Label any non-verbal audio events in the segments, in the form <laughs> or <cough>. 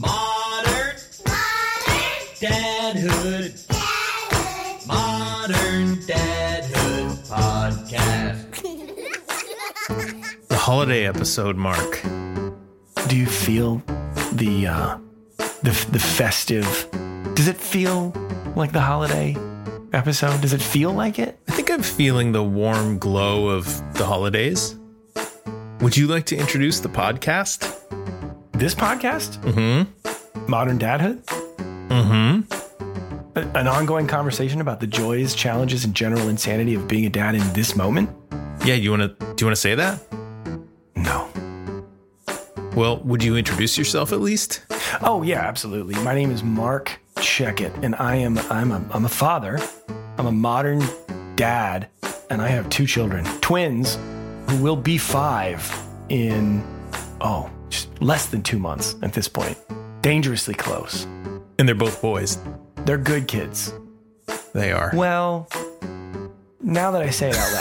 Modern. Dadhood. Modern Dadhood Podcast. The holiday episode, Mark. Do you feel the uh, the the festive? Does it feel like the holiday episode? Does it feel like it? I think I'm feeling the warm glow of the holidays. Would you like to introduce the podcast? This podcast, Mm-hmm. Modern Dadhood, Mm-hmm. A- an ongoing conversation about the joys, challenges, and general insanity of being a dad in this moment. Yeah, you wanna do you wanna say that? No. Well, would you introduce yourself at least? Oh yeah, absolutely. My name is Mark Checkett, and I am I'm a I'm a father. I'm a modern dad, and I have two children, twins, who will be five in oh just less than two months at this point. Dangerously close. And they're both boys. They're good kids. They are. Well, now that I say it out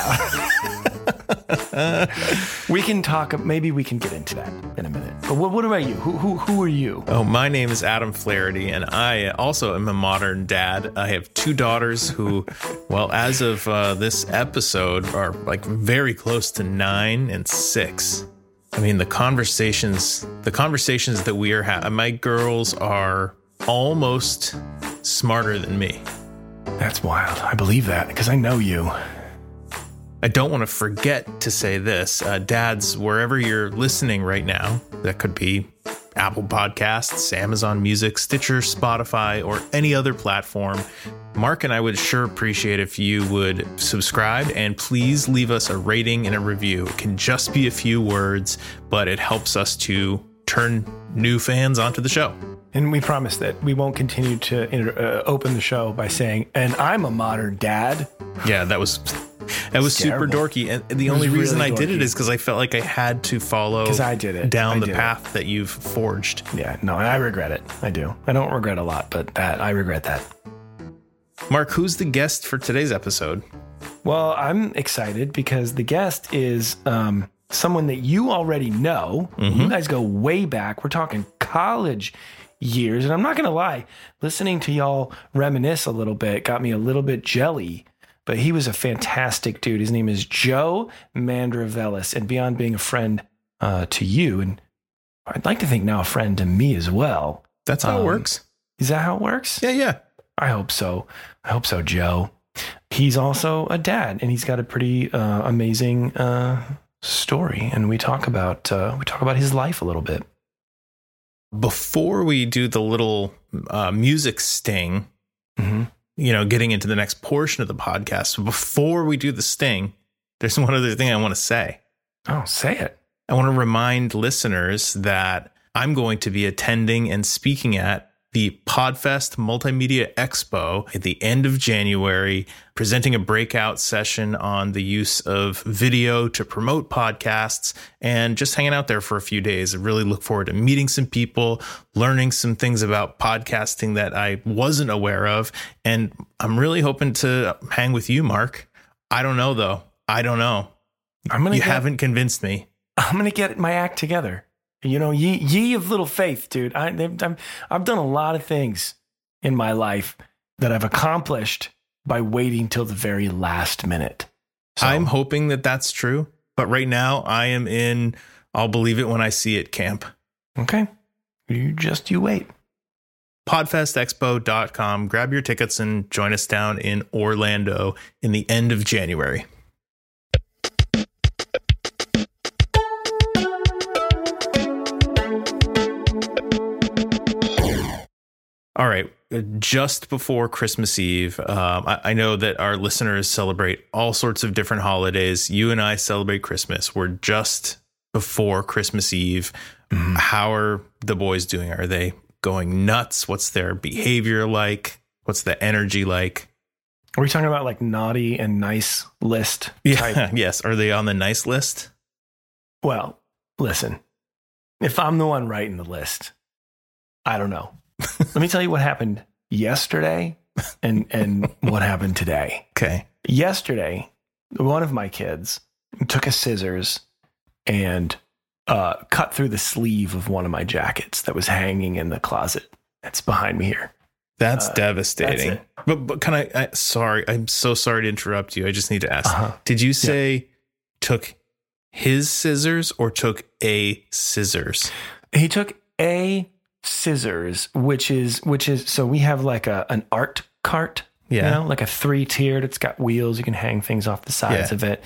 loud, <laughs> we can talk. Maybe we can get into that in a minute. But what, what about you? Who who who are you? Oh, my name is Adam Flaherty, and I also am a modern dad. I have two daughters who, <laughs> well, as of uh, this episode, are like very close to nine and six. I mean, the conversations, the conversations that we are having, my girls are almost smarter than me. That's wild. I believe that because I know you. I don't want to forget to say this. Uh, dads, wherever you're listening right now, that could be Apple Podcasts, Amazon Music, Stitcher, Spotify, or any other platform. Mark and I would sure appreciate if you would subscribe and please leave us a rating and a review. It can just be a few words, but it helps us to turn new fans onto the show. And we promise that we won't continue to inter- uh, open the show by saying, and I'm a modern dad. Yeah, that was that was super dorky, and the only reason really I did it is because I felt like I had to follow 'Cause I did it. down I the did it. path that you've forged. Yeah, no, I regret it. I do. I don't regret a lot, but that I regret that. Mark, who's the guest for today's episode? Well, I'm excited because the guest is um, someone that you already know. You guys go way back. We're talking college years. And I'm not going to lie, listening to y'all reminisce a little bit got me a little bit jelly. But he was a fantastic dude. His name is Joe Mandravelis. And beyond being a friend uh, to you, and I'd like to think now a friend to me as well. That's how it Um, works. Is that how it works? Yeah, yeah. I hope so. I hope so, Joe. He's also a dad, and he's got a pretty uh, amazing uh, story. And we talk about uh, we talk about his life a little bit. Before we do the little uh, music sting, hmm you know, getting into the next portion of the podcast, before we do the sting, there's one other thing I want to say. Oh, say it. I want to remind listeners that I'm going to be attending and speaking at the Podfest Multimedia Expo at the end of January, presenting a breakout session on the use of video to promote podcasts and just hanging out there for a few days. I really look forward to meeting some people, learning some things about podcasting that I wasn't aware of. And I'm really hoping to hang with you, Mark. I don't know, though. I don't know. I'm gonna You get, haven't convinced me. I'm gonna get my act together. You know, ye ye of little faith, dude. I, I'm, I've done a lot of things in my life that I've accomplished by waiting till the very last minute. So, I'm hoping that that's true, but right now I am in I'll believe it when I see it camp. okay. You just you wait. Podfestexpo.com. Grab your tickets and join us down in Orlando in the end of January. All right. Just before Christmas Eve, um, I, I know that our listeners celebrate all sorts of different holidays. You and I celebrate Christmas. We're just before Christmas Eve. How are the boys doing? Are they going nuts? What's their behavior like? What's the energy like? Are we talking about like naughty and nice list <laughs> type? Yeah. yes. Are they on the nice list? Well, listen, if I'm the one writing the list, I don't know. Let me tell you what happened yesterday and, and what happened today. <laughs> Okay. Yesterday, one of my kids took a scissors and uh, cut through the sleeve of one of my jackets that was hanging in the closet. That's behind me here. That's devastating. Uh, it. But but can I, I? Sorry, I'm so sorry to interrupt you. I just need to ask. Uh-huh. Did you say took his scissors or took a scissors? He took a scissors, which is which is so we have like a an art cart, Yeah. you know, like a three tiered. It's got wheels. You can hang things off the sides Yeah. of it,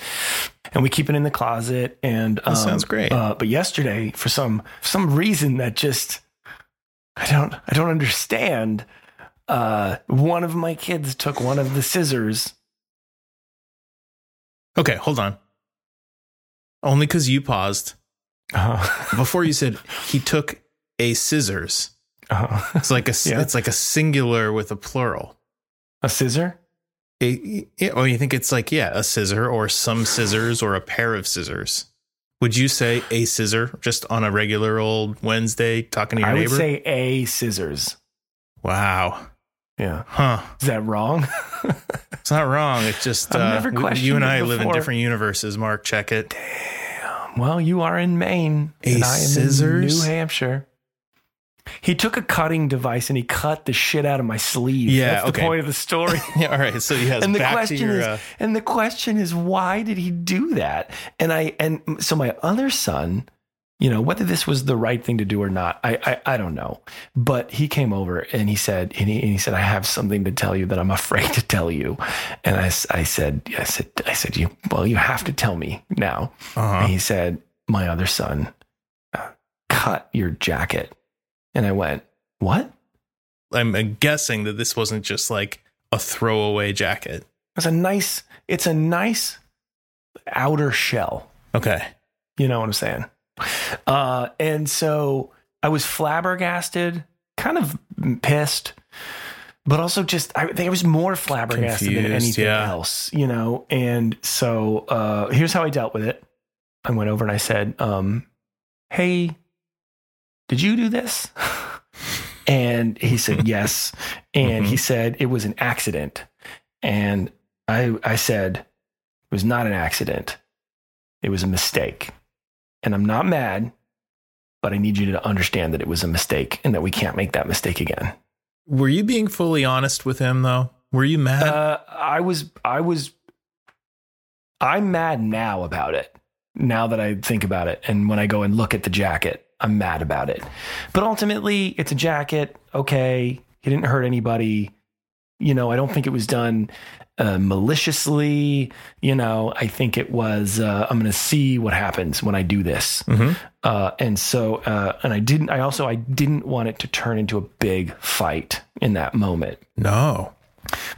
and we keep it in the closet. And um, sounds great. Uh, but yesterday, for some some reason that just I don't I don't understand. Uh, one of my kids took one of the scissors. Okay, hold on. Only because you paused Uh, <laughs> before you said he took a scissors. uh, It's like a <laughs> Yeah. it's like a singular with a plural. a scissor. A, yeah, or you think it's like yeah, a scissor or some scissors or a pair of scissors. Would you say a scissor just on a regular old Wednesday talking to your I would neighbor? say a scissors. wow. Yeah, Huh. is that wrong? It's not wrong. It's just uh, you and I live in different universes, Mark. Checkett. Damn. Well, you are in Maine. A and I am scissors? in New Hampshire. He took a cutting device and he cut the shit out of my sleeve. Yeah, That's the okay. point of the story. <laughs> Yeah, all right. So yes, and the back to question your is, uh, and the question is, why did he do that? And I, and so my other son, you know, whether this was the right thing to do or not, I, I, I don't know. But he came over and he said, and he, and he said, I have something to tell you that I'm <laughs> afraid to tell you. And I, I said, I said, I said, you, well, you have to tell me now. uh-huh. And he said, My other son uh, cut your jacket. And I went, What? I'm guessing that this wasn't just like a throwaway jacket. It's a nice, it's a nice outer shell. Okay. You know what I'm saying? Uh, and so I was flabbergasted, kind of pissed, but also just, I think I was more flabbergasted than anything yeah. else, you know? And so uh, here's how I dealt with it. I went over and I said, um, Hey, did you do this? And he said, <laughs> Yes. And he said, It was an accident. And I, I said, It was not an accident. It was a mistake. And I'm not mad, but I need you to understand that it was a mistake and that we can't make that mistake again. Were you being fully honest with him though? Were you mad? Uh, I was, I was, I'm mad now about it. Now that I think about it, and when I go and look at the jacket, I'm mad about it. But ultimately, it's a jacket. Okay, he didn't hurt anybody. You know, I don't think it was done uh, maliciously. You know, I think it was. Uh, I'm going to see what happens when I do this. Mhm. Uh, and so, uh, and I didn't. I also, I didn't want it to turn into a big fight in that moment. no.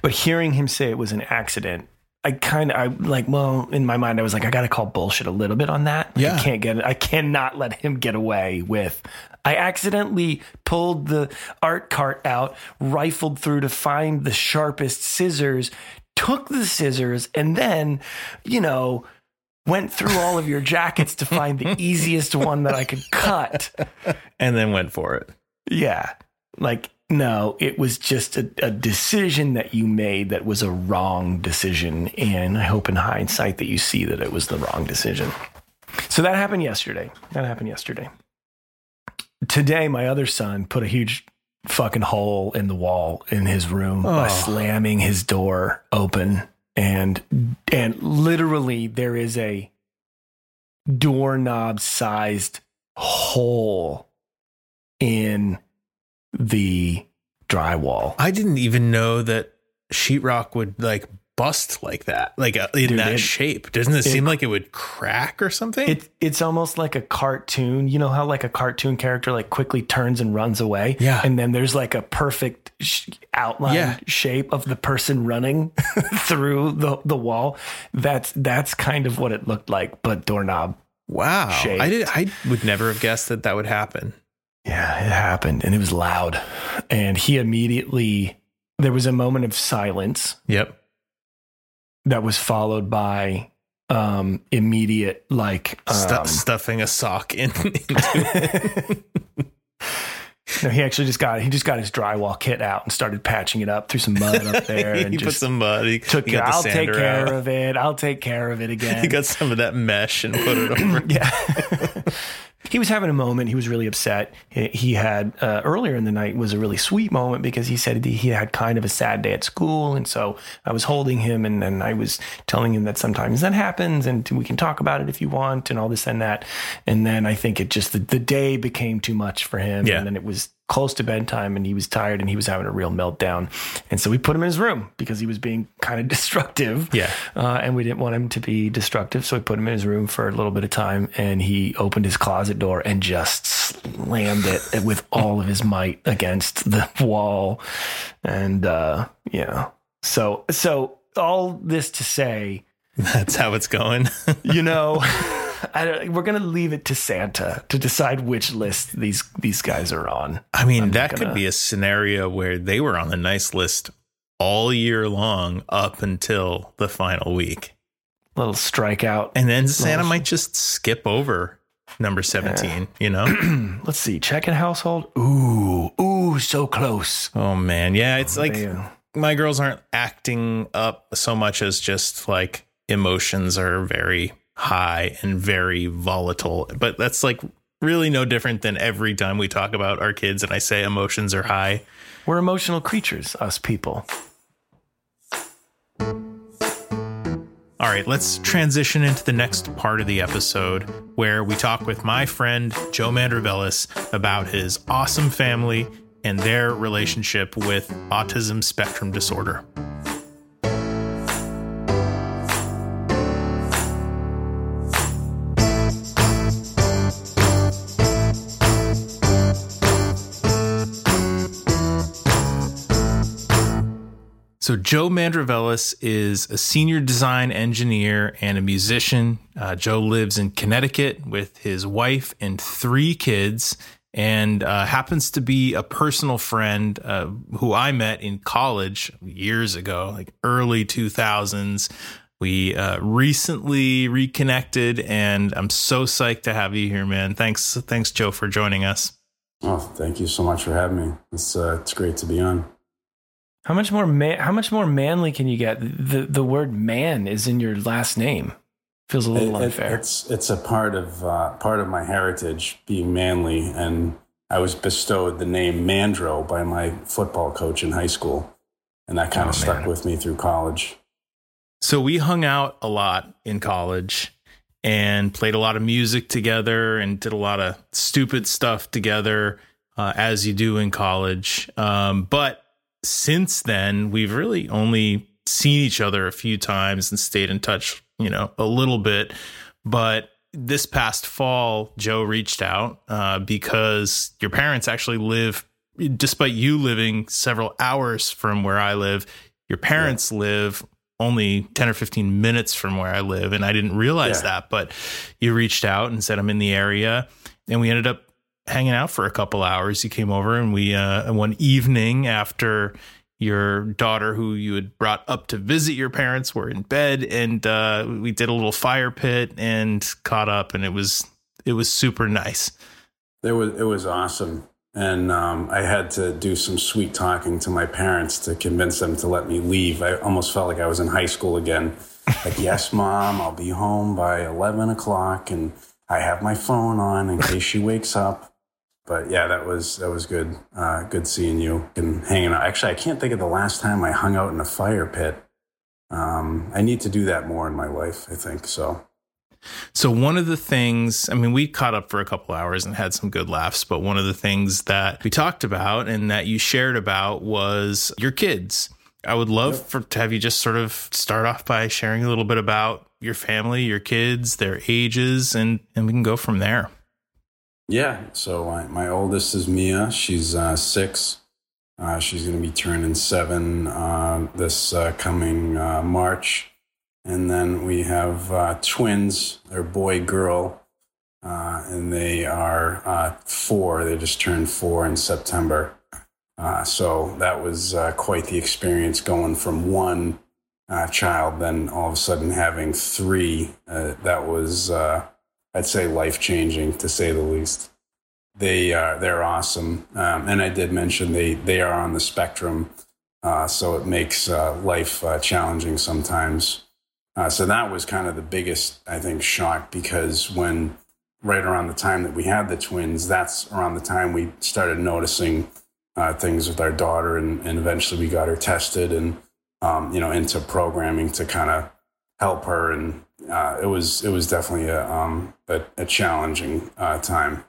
But hearing him say it was an accident, I kind of, I like, well, in my mind, I was like, I got to call bullshit a little bit on that. Like, Yeah. I can't get. I cannot let him get away with. I accidentally pulled the art cart out, rifled through to find the sharpest scissors, took the scissors, and then, you know, went through all of your jackets to find the <laughs> easiest one that I could cut. And then went for it. Yeah. Like, no, it was just a, a decision that you made that was a wrong decision. And I hope in hindsight that you see that it was the wrong decision. So that happened yesterday. That happened yesterday. Today, my other son put a huge fucking hole in the wall in his room by Oh. slamming his door open. And and literally there is a doorknob sized hole in the drywall. I didn't even know that sheetrock would like bust like that, like uh, in Dude, that it- shape. Doesn't it, seem like it would crack or something? It, it's almost like a cartoon. You know how like a cartoon character like quickly turns and runs away? Yeah. And then there's like a perfect sh- outline Yeah. shape of the person running <laughs> through the, the wall. That's that's kind of what it looked like, but doorknob. wow. shaped. I did. I would never have guessed that that would happen. Yeah, it happened and it was loud. And he immediately there was a moment of silence Yep. that was followed by um immediate like um, stuffing a sock in. <laughs> into <laughs> no, he actually just got he just got his drywall kit out and started patching it up, threw some mud up <laughs> there, he and put just some mud. He, took he the I'll take care out. of it. I'll take care of it again. He got some of that mesh and put it <clears throat> over. yeah. He was having a moment. He was really upset. He, he had uh, earlier in the night was a really sweet moment because he said he had kind of a sad day at school, and so I was holding him and and I was telling him that sometimes that happens, and we can talk about it if you want, and all this and that. And then I think it just the, the day became too much for him, Yeah. and then it was close to bedtime and he was tired and he was having a real meltdown. And so we put him in his room because he was being kind of <laughs> destructive. Yeah. Uh, and we didn't want him to be destructive. So we put him in his room for a little bit of time and he opened his closet door and just slammed it with all of his might against the <laughs> wall. And, uh, yeah. So, so all this to say, <laughs> That's how it's going. you know, we're going to leave it to Santa to decide which list these, these guys are on. I mean, that gonna- could be a scenario where they were on the nice list all year long up until the final week. Little strikeout. And then Santa Little- might just skip over number 17, you know? <clears throat> Let's see. Checkett household. Ooh, ooh, so close. oh, man. Yeah, it's oh, like Man. my girls aren't acting up so much as just like emotions are very high and very volatile. But that's like really no different than every time we talk about our kids and I say emotions are high. we're emotional creatures, us people. All right, let's transition into the next part of the episode where we talk with my friend Joe Mandravelis about his awesome family and their relationship with autism spectrum disorder. Joe Mandravelis is a senior design engineer and a musician. Uh, Joe lives in Connecticut with his wife and three kids, and uh, happens to be a personal friend uh, who I met in college years ago, like early 2000s. We uh, recently reconnected, and I'm so psyched to have you here, man. Thanks, thanks, Joe, for joining us. Oh, thank you so much for having me. It's uh, it's great to be on. How much more man, how much more manly can you get? The the word man is in your last name. Feels a little It- it- unfair. it's it's a part of uh, part of my heritage being manly, and I was bestowed the name Mandro by my football coach in high school, and that kind Oh, of stuck man. with me through college. So we hung out a lot in college and played a lot of music together and did a lot of stupid stuff together, uh, as you do in college. Um, but since then, we've really only seen each other a few times and stayed in touch, you know, a little bit. But this past fall, Joe reached out uh, because your parents actually live, despite you living several hours from where I live, your parents live only 10 or 15 minutes from where I live. And I didn't realize Yeah. that, but you reached out and said, I'm in the area. And we ended up hanging out for a couple hours. You came over and we, uh, one evening after your daughter, who you had brought up to visit your parents, were in bed, and uh, we did a little fire pit and caught up, and it was it was super nice. It was it was awesome, and um, I had to do some sweet talking to my parents to convince them to let me leave. I almost felt like I was in high school again. Like, yes, mom, I'll be home by eleven o'clock, and I have my phone on in case she wakes up. But yeah, that was that was good. Uh, good seeing you and hanging out. Actually, I can't think of the last time I hung out in a fire pit. Um, I need to do that more in my life. I think so. So one of the things, I mean, we caught up for a couple hours and had some good laughs, but one of the things that we talked about and that you shared about was your kids. I would love for to have you just sort of start off by sharing a little bit about your family, your kids, their ages, and and we can go from there. Yeah. So my, my oldest is Mia. She's uh, six. Uh, she's going to be turning seven uh, this uh, coming uh, March. And then we have uh, twins. They're boy girl, uh, and they are uh, four. They just turned four in September. Uh, so that was uh, quite the experience going from one uh, child, then all of a sudden having three. Uh, that was. Uh, I'd say life changing to say the least. They are they're awesome, um, and I did mention they they are on the spectrum, uh, so it makes uh, life uh, challenging sometimes. Uh, so that was kind of the biggest I think shock because when right around the time that we had the twins, that's around the time we started noticing uh, things with our daughter, and, and eventually we got her tested and um, you know into programming to kind of help her, and uh, it was it was definitely a um, a, a challenging uh, time.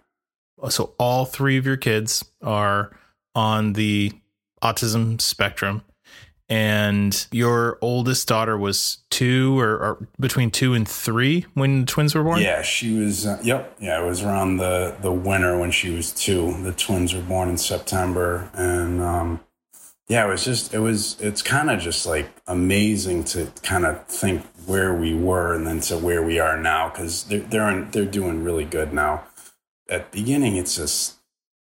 So all three of your kids are on the autism spectrum and your oldest daughter was two or, or, between two and three when the twins were born yeah she was uh, yep yeah it was around the the winter when she was two the twins were born in september and um yeah it was just it was it's kind of just like amazing to kind of think where we were and then to where we are now because they're they're, they're doing really good now at the beginning it's just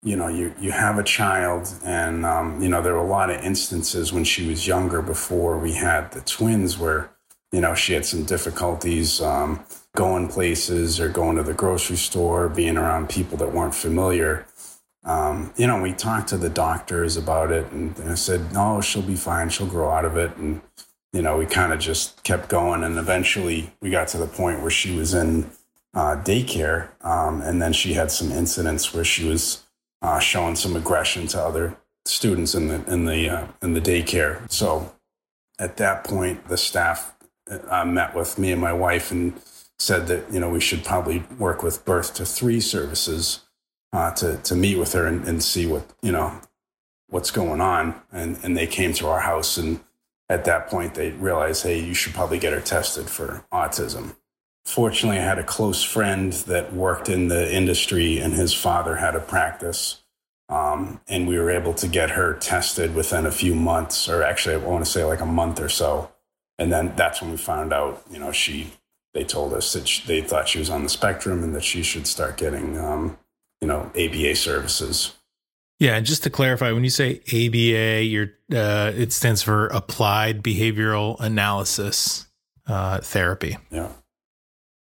you know, you, you have a child, and, um, you know, there were a lot of instances when she was younger before we had the twins where, you know, she had some difficulties um, going places or going to the grocery store, being around people that weren't familiar. Um, you know, we talked to the doctors about it, and they said, no, she'll be fine. She'll grow out of it. And, you know, we kind of just kept going. And eventually we got to the point where she was in uh, daycare. Um, and then she had some incidents where she was, uh, showing some aggression to other students in the in the uh, in the daycare. So at that point, the staff uh, met with me and my wife and said that you know we should probably work with birth to three services uh, to to meet with her and, and see what you know what's going on. And and they came to our house and at that point they realized, hey, you should probably get her tested for autism. Fortunately, I had a close friend that worked in the industry, and his father had a practice. Um, and we were able to get her tested within a few months, or actually, I want to say like a month or so. And then that's when we found out, you know, she, they told us that she, they thought she was on the spectrum and that she should start getting, um, you know, ABA services. Yeah, and just to clarify, when you say ABA, you're, uh, it stands for Applied Behavioral Analysis uh, Therapy. Yeah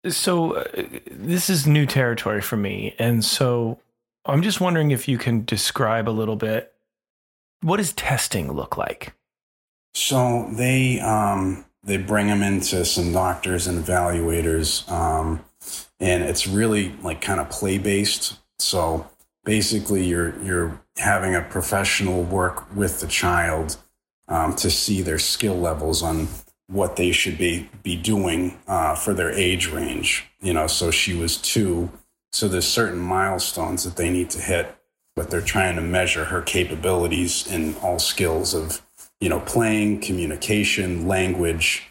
so uh, this is new territory for me and so i'm just wondering if you can describe a little bit what does testing look like so they um, they bring them into some doctors and evaluators um, and it's really like kind of play based so basically you're you're having a professional work with the child um, to see their skill levels on what they should be be doing uh, for their age range. You know, so she was two, so there's certain milestones that they need to hit, but they're trying to measure her capabilities in all skills of you know playing, communication, language.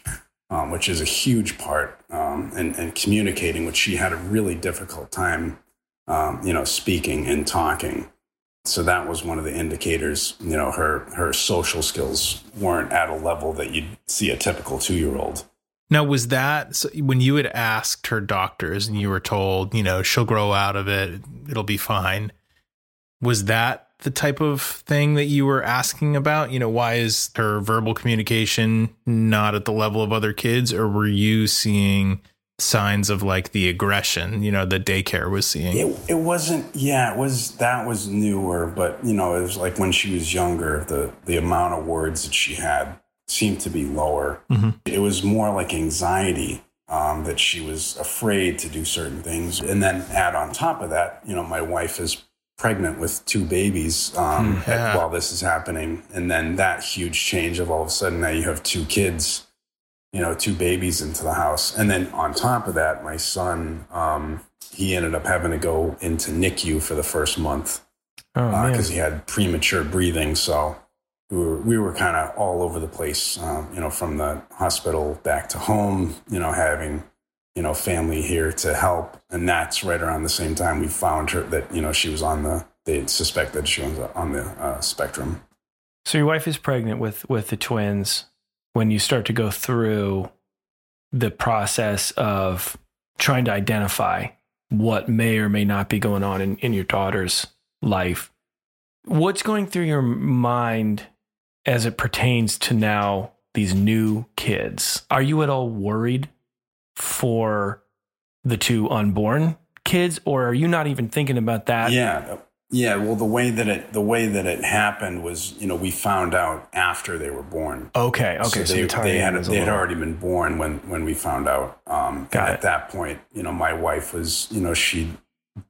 Um, which is a huge part, um, and, and communicating, which she had a really difficult time, um, you know, speaking and talking. So that was one of the indicators. You know, her her social skills weren't at a level that you'd see a typical two year old. Now, was that so when you had asked her doctors and you were told, you know, she'll grow out of it, it'll be fine? Was that the type of thing that you were asking about? You know, why is her verbal communication not at the level of other kids? Or were you seeing signs of like the aggression, you know, the daycare was seeing. It, it wasn't, yeah, it was, that was newer, but you know, it was like when she was younger, the, the amount of words that she had seemed to be lower. Mm-hmm. It was more like anxiety. Um, that she was afraid to do certain things. And then add on top of that, you know, my wife is pregnant with two babies um, hmm, yeah. while this is happening. And then that huge change of all of a sudden now you have two kids you know, two babies into the house. And then on top of that, my son, um, he ended up having to go into NICU for the first month because uh, he had premature breathing. So we were, we were kind of all over the place, um, you know, from the hospital back to home, you know, having, you know, family here to help. And that's right around the same time we found her that, you know, she was on the, they suspected she was on the uh, spectrum. So your wife is pregnant with, with the twins when you start to go through the process of trying to identify what may or may not be going on in, in your daughter's life. What's going through your mind as it pertains to now these new kids? Are you at all worried for the two unborn kids, or are you not even thinking about that? Yeah, Yeah, well, the way that it the way that it happened was, you know, we found out after they were born. Okay, okay. So, they, the they had they had little- already been born when when we found out. Um, Got it. at that point, you know, my wife was, you know, she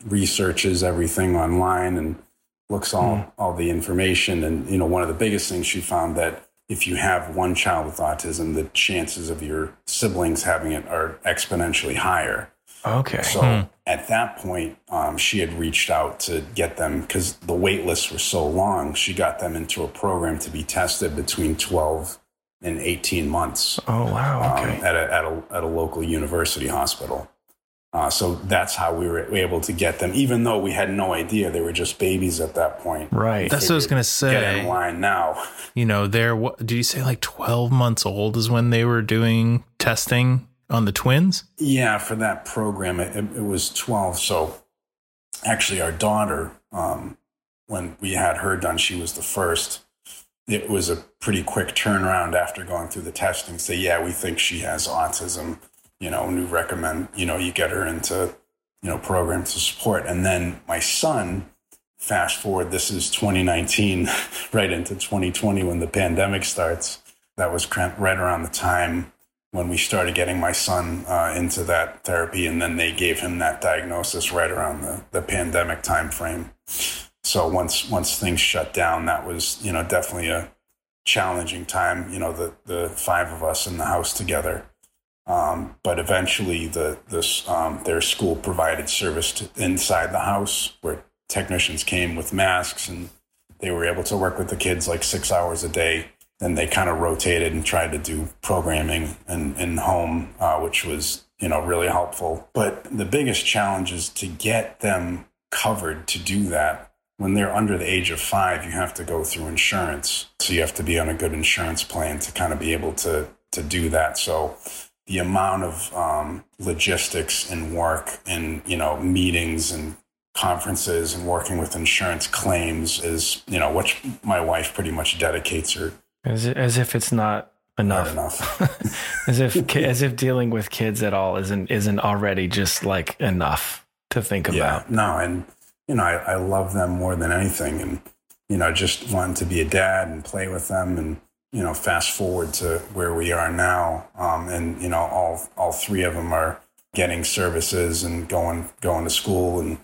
researches everything online and looks all Hmm. all the information. And you know, one of the biggest things she found that if you have one child with autism, the chances of your siblings having it are exponentially higher. Okay. So at that point, um, she had reached out to get them because the wait lists were so long. She got them into a program to be tested between 12 and 18 months oh wow. um, Okay. at, a, at, a, at a local university hospital. Uh, so that's how we were able to get them, even though we had no idea they were just babies at that point. right. That's what I was gonna say. Get in line now. You know, they're what did you say like twelve months old is when they were doing testing on the twins? Yeah, for that program, it, it was 12. So actually, our daughter, um, when we had her done, she was the first. It was a pretty quick turnaround after going through the testing. Say, yeah, we think she has autism, you know, and we recommend, you know, you get her into, you know, programs to support. And then my son, fast forward, this is 2019, <laughs> right into 2020 when the pandemic starts. That was right around the time when we started getting my son uh, into that therapy, and then they gave him that diagnosis right around the, the pandemic time frame. So once once things shut down, that was you know definitely a challenging time. You know the the five of us in the house together. Um, but eventually, the this um, their school provided service to, inside the house where technicians came with masks, and they were able to work with the kids like six hours a day. Then they kind of rotated and tried to do programming in, in home, uh, which was you know really helpful. But the biggest challenge is to get them covered to do that. When they're under the age of five, you have to go through insurance, so you have to be on a good insurance plan to kind of be able to to do that. So the amount of um, logistics and work and you know meetings and conferences and working with insurance claims is you know what my wife pretty much dedicates her As, as if it's not not enough. enough. <laughs> as if as if dealing with kids at all isn't isn't already just like enough to think yeah, about. no, and you know I, I love them more than anything, and you know just wanting to be a dad and play with them, and you know fast forward to where we are now, um, and you know all all three of them are getting services and going going to school, and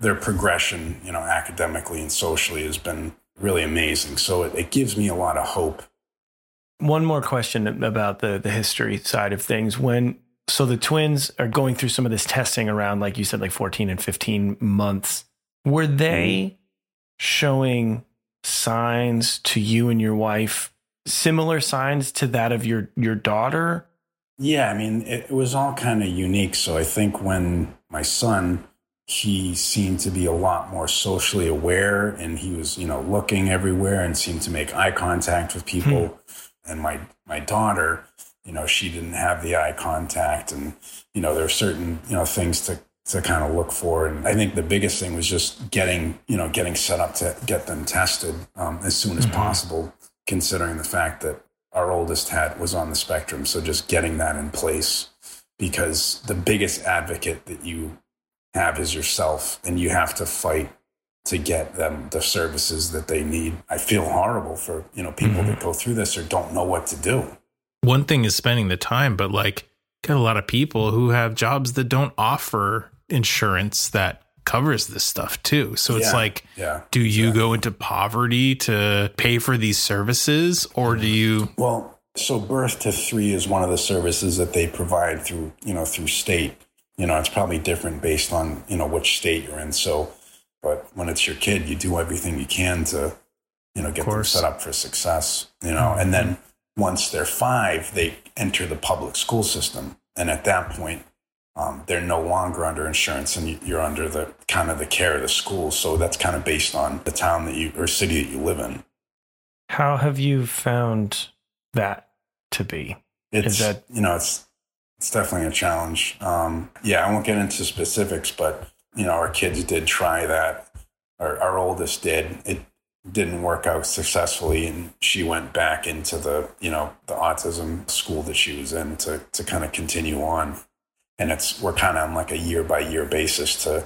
their progression, you know, academically and socially has been really amazing. So it, it gives me a lot of hope. One more question about the the history side of things. When so the twins are going through some of this testing around, like you said, like 14 and 15 months. Were they mm-hmm. showing signs to you and your wife, similar signs to that of your your daughter? Yeah, I mean, it, it was all kind of unique. So I think when my son, he seemed to be a lot more socially aware and he was, you know, looking everywhere and seemed to make eye contact with people. And my, my daughter, you know, she didn't have the eye contact and, you know, there are certain, you know, things to, to kind of look for. And I think the biggest thing was just getting, you know, getting set up to get them tested um, as soon as possible, considering the fact that our oldest had was on the spectrum. So just getting that in place because the biggest advocate that you have is yourself and you have to fight to get them the services that they need. I feel horrible for, you know, people that mm-hmm. go through this or don't know what to do. One thing is spending the time, but like got a lot of people who have jobs that don't offer insurance that covers this stuff too. So it's Yeah, like yeah, do you go into poverty to pay for these services or do you Well, so birth to three is one of the services that they provide through, you know, through state. You know, it's probably different based on, you know, which state you're in. So, but when it's your kid, you do everything you can to, you know, get them set up for success, you know, and then once they're five, they enter the public school system. And at that point, um, they're no longer under insurance and you- you're under the kind of the care of the school. So that's kind of based on the town that you or city that you live in. How have you found that to be? it's that- you know it's it's definitely a challenge. Um yeah i won't get into specifics but you know our kids did try that. Our, our oldest did. It didn't work out successfully and she went back into the you know the autism school that she was in to to kind of continue on. And it's we're kind of on like a year by year basis to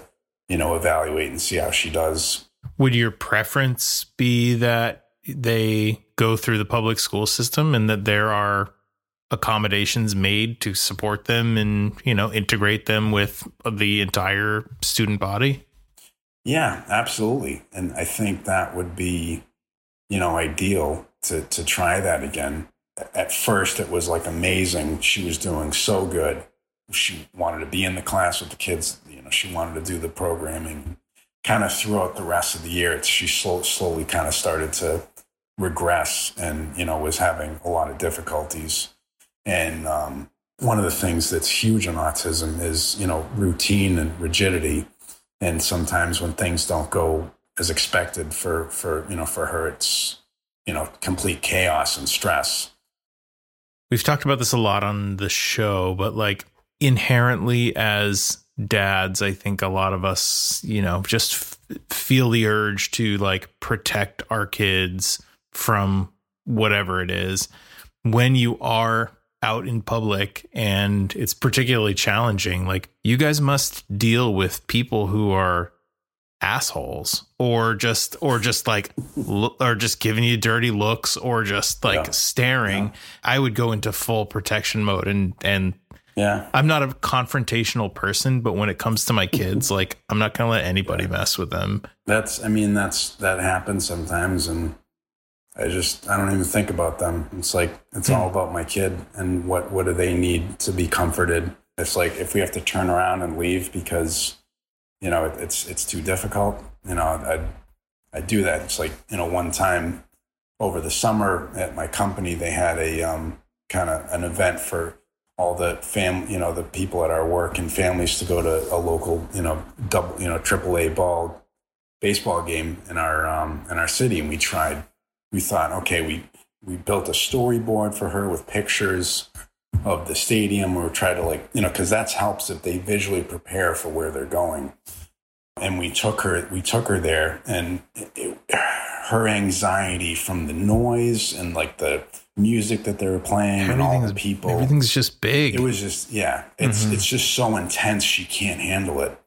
you know evaluate and see how she does. Would your preference be that they go through the public school system and that there are accommodations made to support them and, you know, integrate them with the entire student body? Yeah, absolutely. And I think that would be, you know, ideal to to try that again. At first it was like amazing. She was doing so good. She wanted to be in the class with the kids, you know, she wanted to do the programming. Kind of throughout the rest of the year, she slow, slowly kind of started to regress and, you know, was having a lot of difficulties. And um, one of the things that's huge in autism is, you know, routine and rigidity. And sometimes when things don't go as expected for for you know for her it's you know complete chaos and stress. We've talked about this a lot on the show but like inherently as dads i think a lot of us you know just f- feel the urge to like protect our kids from whatever it is. When you are out in public and it's particularly challenging. Like you guys must deal with people who are assholes or just or just like or just giving you dirty looks or just like yeah. staring. Yeah. I would go into full protection mode and and yeah. I'm not a confrontational person, but when it comes to my kids, like I'm not going to let anybody mess with them. That's I mean that's that happens sometimes and I just I don't even think about them. It's like it's all hmm. about my kid and what what do they need to be comforted. It's like if we have to turn around and leave because you know it, it's it's too difficult. You know I I do that. It's like you know one time over the summer at my company they had a um, kind of an event for all the fam you know the people at our work and families to go to a local you know double you know triple A ball baseball game in our um, in our city and we tried we thought, okay, we we built a storyboard for her with pictures of the stadium. We were trying to like, you know, because that helps if they visually prepare for where they're going. And we took her, we took her there, and it, her anxiety from the noise and like the music that they were playing and all the people, everything's just big. It was just, yeah, it's mm-hmm. it's just so intense. She can't handle it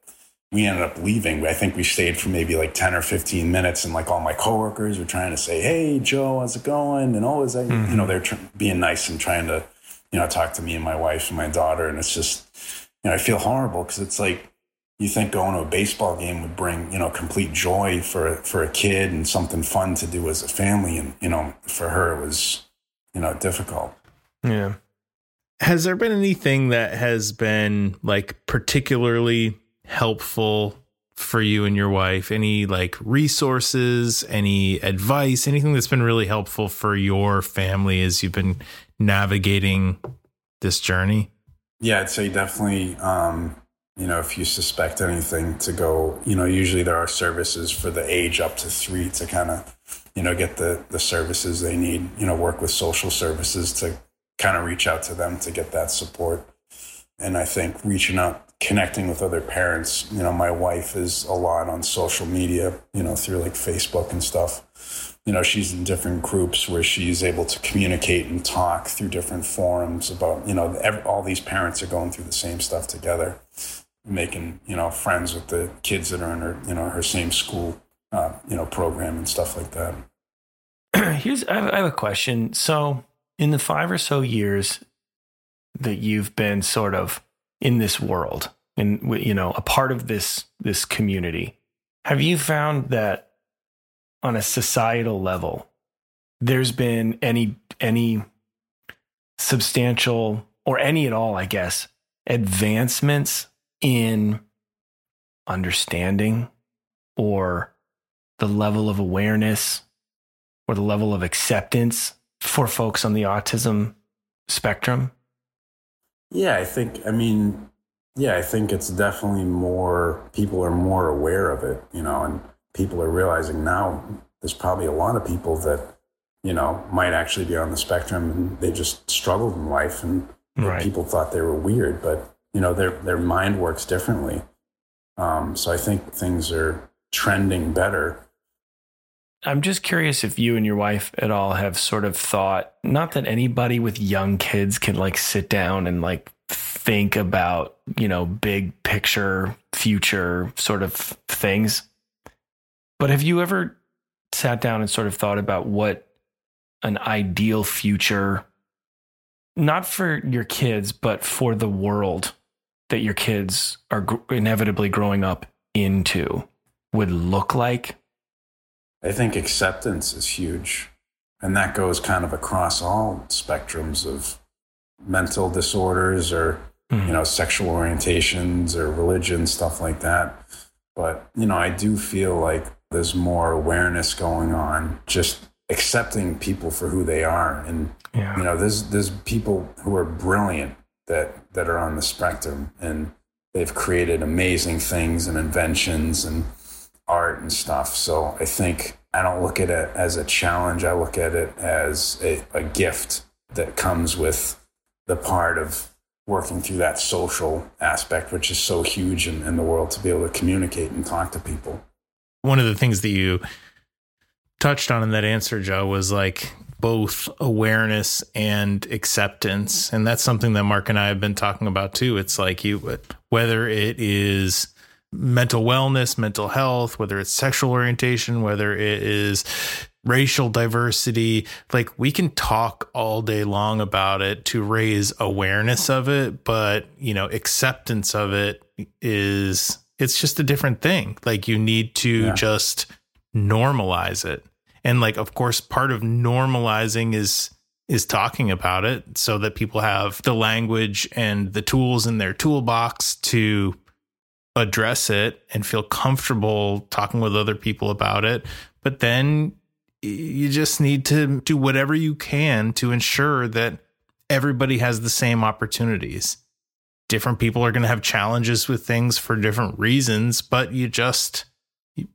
we ended up leaving. I think we stayed for maybe like 10 or 15 minutes. And like all my coworkers were trying to say, Hey, Joe, how's it going? And oh, is that, mm-hmm. you know, they're tr- being nice and trying to, you know, talk to me and my wife and my daughter. And it's just, you know, I feel horrible because it's like, you think going to a baseball game would bring, you know, complete joy for, for a kid and something fun to do as a family. And, you know, for her, it was, you know, difficult. Yeah. Has there been anything that has been like particularly helpful for you and your wife? Any like resources, any advice, anything that's been really helpful for your family as you've been navigating this journey? Yeah, I'd say definitely. Um, you know, if you suspect anything, to go. You know, usually there are services for the age up to three to kind of, you know, get the the services they need. You know, work with social services to kind of reach out to them to get that support. And I think reaching out connecting with other parents. You know, my wife is a lot on social media, you know, through like Facebook and stuff. You know, she's in different groups where she's able to communicate and talk through different forums about, you know, every, all these parents are going through the same stuff together, making, you know, friends with the kids that are in her, you know, her same school, uh, you know, program and stuff like that. <clears throat> Here's, I have, I have a question. So, in the five or so years that you've been sort of in this world and you know a part of this this community. Have you found that on a societal level there's been any any substantial or any at all i guess advancements in understanding or the level of awareness or the level of acceptance for folks on the autism spectrum yeah, I think, I mean, yeah, I think it's definitely more, people are more aware of it, you know, and people are realizing now there's probably a lot of people that, you know, might actually be on the spectrum and they just struggled in life and right. people thought they were weird, but, you know, their, their mind works differently. Um, so I think things are trending better I'm just curious if you and your wife at all have sort of thought, not that anybody with young kids can like sit down and like think about, you know, big picture, future sort of things. But have you ever sat down and sort of thought about what an ideal future, not for your kids, but for the world that your kids are inevitably growing up into would look like? I think acceptance is huge. And that goes kind of across all spectrums of mental disorders or, Mhm. you know, sexual orientations or religion, stuff like that. But, you know, I do feel like there's more awareness going on, just accepting people for who they are. And, Yeah. you know, there's, there's people who are brilliant that, that are on the spectrum and they've created amazing things and inventions and art and stuff. So I think I don't look at it as a challenge. I look at it as a, a gift that comes with the part of working through that social aspect, which is so huge in, in the world to be able to communicate and talk to people. One of the things that you touched on in that answer, Joe, was like both awareness and acceptance. And that's something that Mark and I have been talking about too. It's like you, whether it is mental wellness, mental health, whether it's sexual orientation, whether it is racial diversity, like we can talk all day long about it to raise awareness of it, but you know, acceptance of it is it's just a different thing. Like you need to Yeah. just normalize it. And like of course part of normalizing is is talking about it so that people have the language and the tools in their toolbox to address it and feel comfortable talking with other people about it. But then you just need to do whatever you can to ensure that everybody has the same opportunities. Different people are going to have challenges with things for different reasons, but you just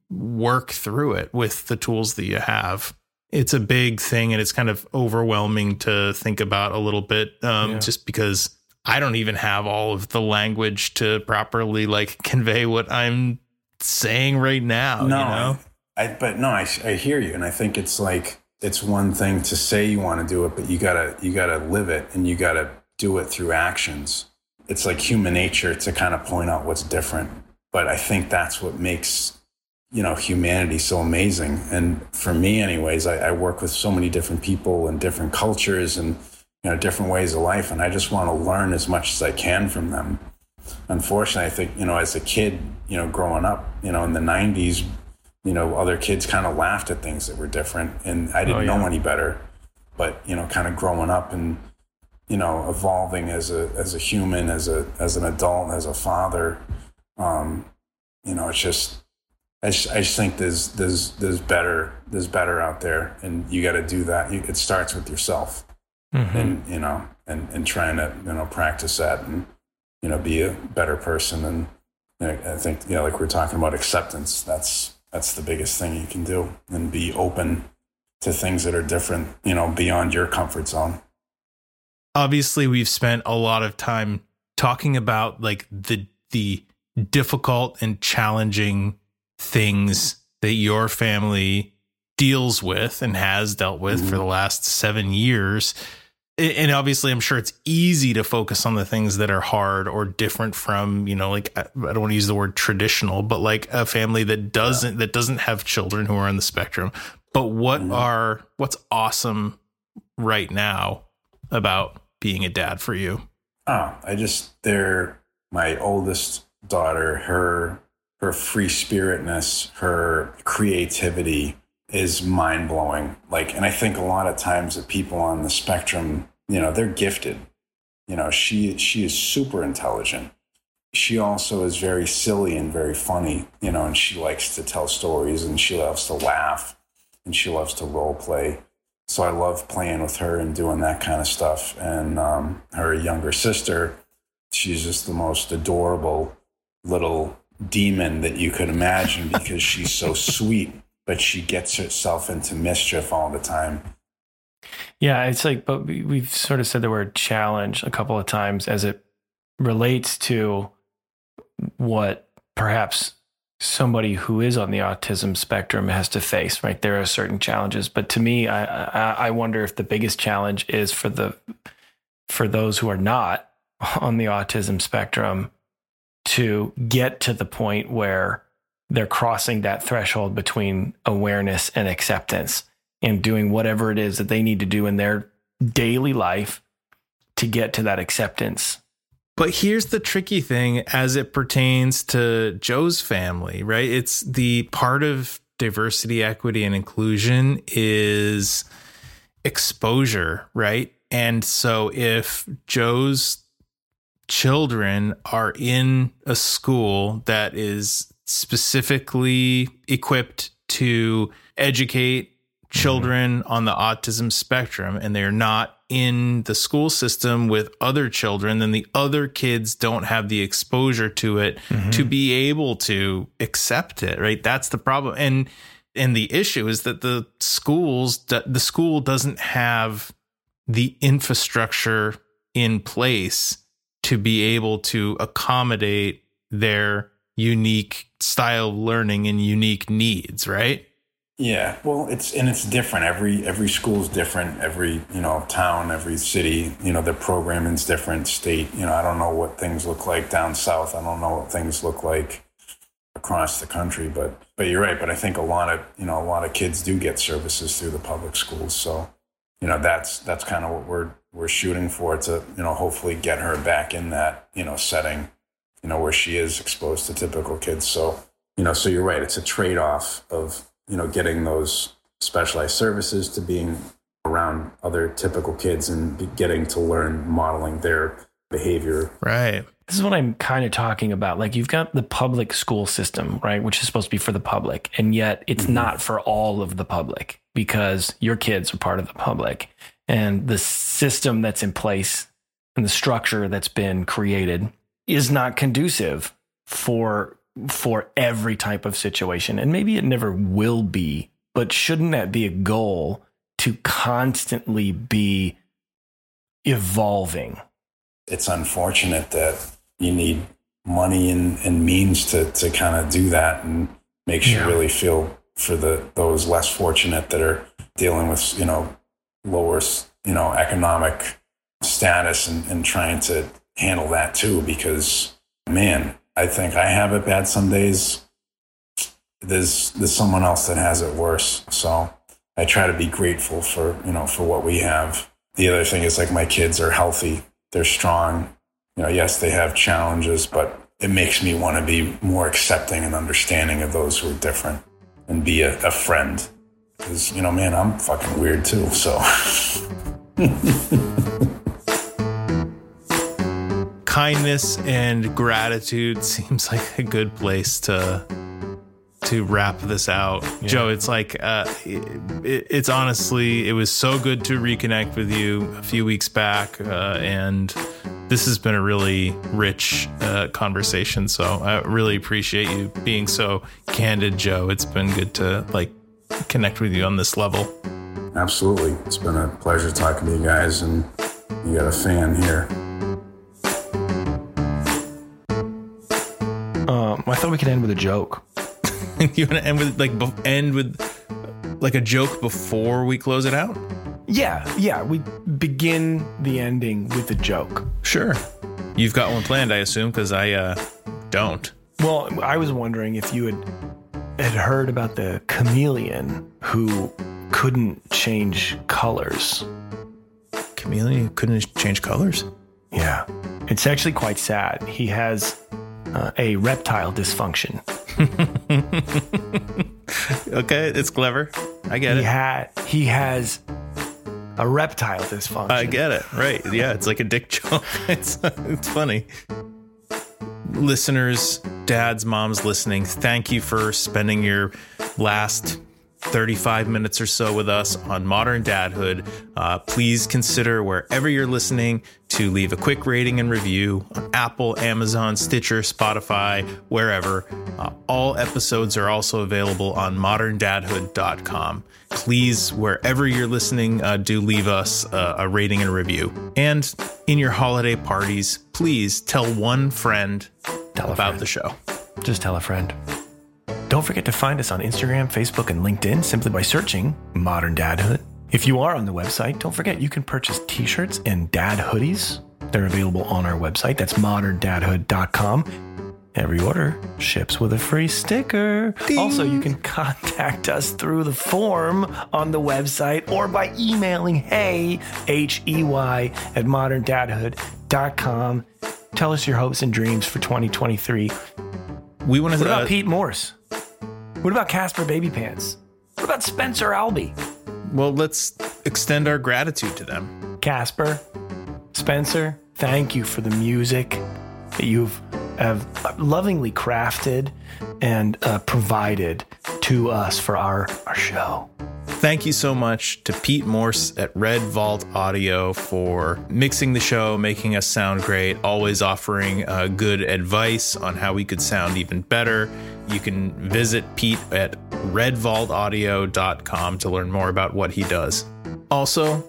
work through it with the tools that you have. It's a big thing and it's kind of overwhelming to think about a little bit um, Yeah. just because I don't even have all of the language to properly like convey what I'm saying right now. no, you know? I, I, but no, I, I hear you. And I think it's like, it's one thing to say you want to do it, but you gotta, you gotta live it and you gotta do it through actions. It's like human nature to kind of point out what's different. But I think that's what makes you know humanity so amazing and for me anyways I, I work with so many different people and different cultures and you know different ways of life and i just want to learn as much as i can from them unfortunately i think you know as a kid you know growing up you know in the 90s you know other kids kind of laughed at things that were different and i didn't Oh, yeah. know any better but you know kind of growing up and you know evolving as a as a human as a as an adult as a father um you know it's just I just, I just think there's there's there's better there's better out there, and you got to do that. You, it starts with yourself, Mhm. and you know, and and trying to you know practice that, and you know, be a better person. And you know, I think you know, like we're talking about acceptance. That's that's the biggest thing you can do, and be open to things that are different. You know, beyond your comfort zone. obviously we've spent a lot of time talking about like the the difficult and challenging things that your family deals with and has dealt with for the last 7 years and obviously I'm sure it's easy to focus on the things that are hard or different from, you know, like I don't want to use the word traditional, but like a family that doesn't that doesn't have children who are on the spectrum. But what mm-hmm. are what's awesome right now about being a dad for you? Oh, I just they're my oldest daughter, her her free spiritness, her creativity is mind blowing. Like and I think a lot of times that people on the spectrum, you know, they're gifted. You know, she she is super intelligent. She also is very silly and very funny, you know, and she likes to tell stories and she loves to laugh and she loves to role play so I love playing with her and doing that kind of stuff. And um, her younger sister, she's just the most adorable little demon that you could imagine because she's so <laughs> sweet, but she gets herself into mischief all the time. Yeah, it's like, but we- we've sort of said the word challenge a couple of times as it relates to what perhaps somebody who is on the autism spectrum has to face. Right, there are certain challenges, but to me, I I, I wonder if the biggest challenge is for the for those who are not <laughs> on the autism spectrum to get to the point where they're crossing that threshold between awareness and acceptance and doing whatever it is that they need to do in their daily life to get to that acceptance. But here's the tricky thing as it pertains to Joe's family, right? It's the part of diversity, equity, and inclusion is exposure, right? And so if Joe's children are in a school that is specifically equipped to educate children on the autism spectrum and they're not in the school system with other children then the other kids don't have the exposure to it to mm-hmm. be able to accept it right? That's the problem. And and the issue is that the schools the school doesn't have the infrastructure in place to be able to accommodate their unique style of learning and unique needs, right? Yeah, well, it's and it's different. Every every school's different. Every you know town, every city, you know, their programming's different. State, you know, I don't know what things look like down south. I don't know what things look like across the country. But but you're right. But I think a lot of you know a lot of kids do get services through the public schools. So you know that's that's kind of what we're we're shooting for to you know hopefully get her back in that you know setting you know where she is exposed to typical kids so you know so you're right it's a trade-off of you know getting those specialized services to being around other typical kids and getting to learn modeling their behavior Right. This is what I'm kind of talking about. Like you've got the public school system, right, which is supposed to be for the public, and yet it's mm-hmm. not for all of the public because your kids are part of the public. And the system that's in place and the structure that's been created is not conducive for for every type of situation. And maybe it never will be, but shouldn't that be a goal to constantly be evolving? it's unfortunate that you need money and, and means to, to kind of do that and makes Yeah. you really feel for the those less fortunate that are dealing with you know lower you know economic status and, and trying to handle that too because man i think i have it bad some days. There's there's someone else that has it worse. So i try to be grateful for you know for what we have. The other thing is like my kids are healthy. They're strong. You know yes they have challenges but it makes me want to be more accepting and understanding of those who are different and be a, a friend. Because you know man i'm fucking weird too so <laughs> Kindness and gratitude <laughs> seems like a good place to to wrap this out. Joe, it's like uh it, it's honestly it was so good to reconnect with you a few weeks back uh, and this has been a really rich uh, conversation so I really appreciate you being so candid, Joe. It's been good to like connect with you on this level. absolutely it's been a pleasure talking to you guys and you got a fan here Um, I thought we could end with a joke. <laughs> you want to end with like be- end with like a joke before we close it out? Yeah, yeah. We begin the ending with a joke. Sure. You've got one planned, I assume, because I uh, don't. Well, I was wondering if you had had heard about the chameleon who couldn't change colors. Chameleon couldn't change colors. Yeah, it's actually quite sad. He has uh, a reptile dysfunction. <laughs> Okay, it's clever. I get He it. had he has a reptile dysfunction. I get it. Right. Yeah, it's like a dick joke. <laughs> It's it's funny. Listeners, dads, moms listening, thank you for spending your last 35 minutes or so with us on Modern Dadhood. Uh, please consider wherever you're listening to leave a quick rating and review on Apple, Amazon, Stitcher, Spotify, wherever. Uh, all episodes are also available on moderndadhood.com. Please, wherever you're listening, uh, do leave us uh, a rating and a review. And in your holiday parties, please tell one friend Tell about friend. the show. Just tell a friend. Don't forget to find us on Instagram, Facebook, and LinkedIn simply by searching Modern Dadhood. If you are on the website, don't forget you can purchase t shirts and dad hoodies. They're available on our website. That's moderndadhood.com. Every order ships with a free sticker. Also, you can contact us through the form on the website or by emailing hey, H E Y, at moderndadhood.com. Tell us your hopes and dreams for 2023. We want to. What about uh, Pete Morse? What about Caspar Babypants? What about Spencer Albee? Well, let's extend our gratitude to them. Caspar, Spencer, thank you for the music that you've have lovingly crafted and uh, provided to us for our, our show. Thank you so much to Pete Morse at Red Vault Audio for mixing the show, making us sound great, always offering uh, good advice on how we could sound even better. You can visit Pete at redvaultaudio.com to learn more about what he does. Also,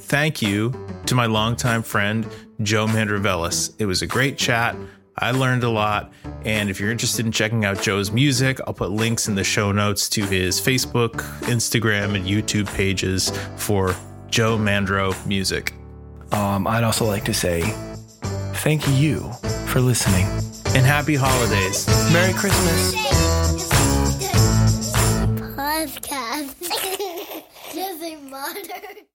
thank you to my longtime friend, Joe Mandravelis. It was a great chat. I learned a lot. And if you're interested in checking out Joe's music, I'll put links in the show notes to his Facebook, Instagram, and YouTube pages for Joe Mandro Music. Um, I'd also like to say thank you for listening. And happy holidays. Merry Christmas. Podcast. Just a modern.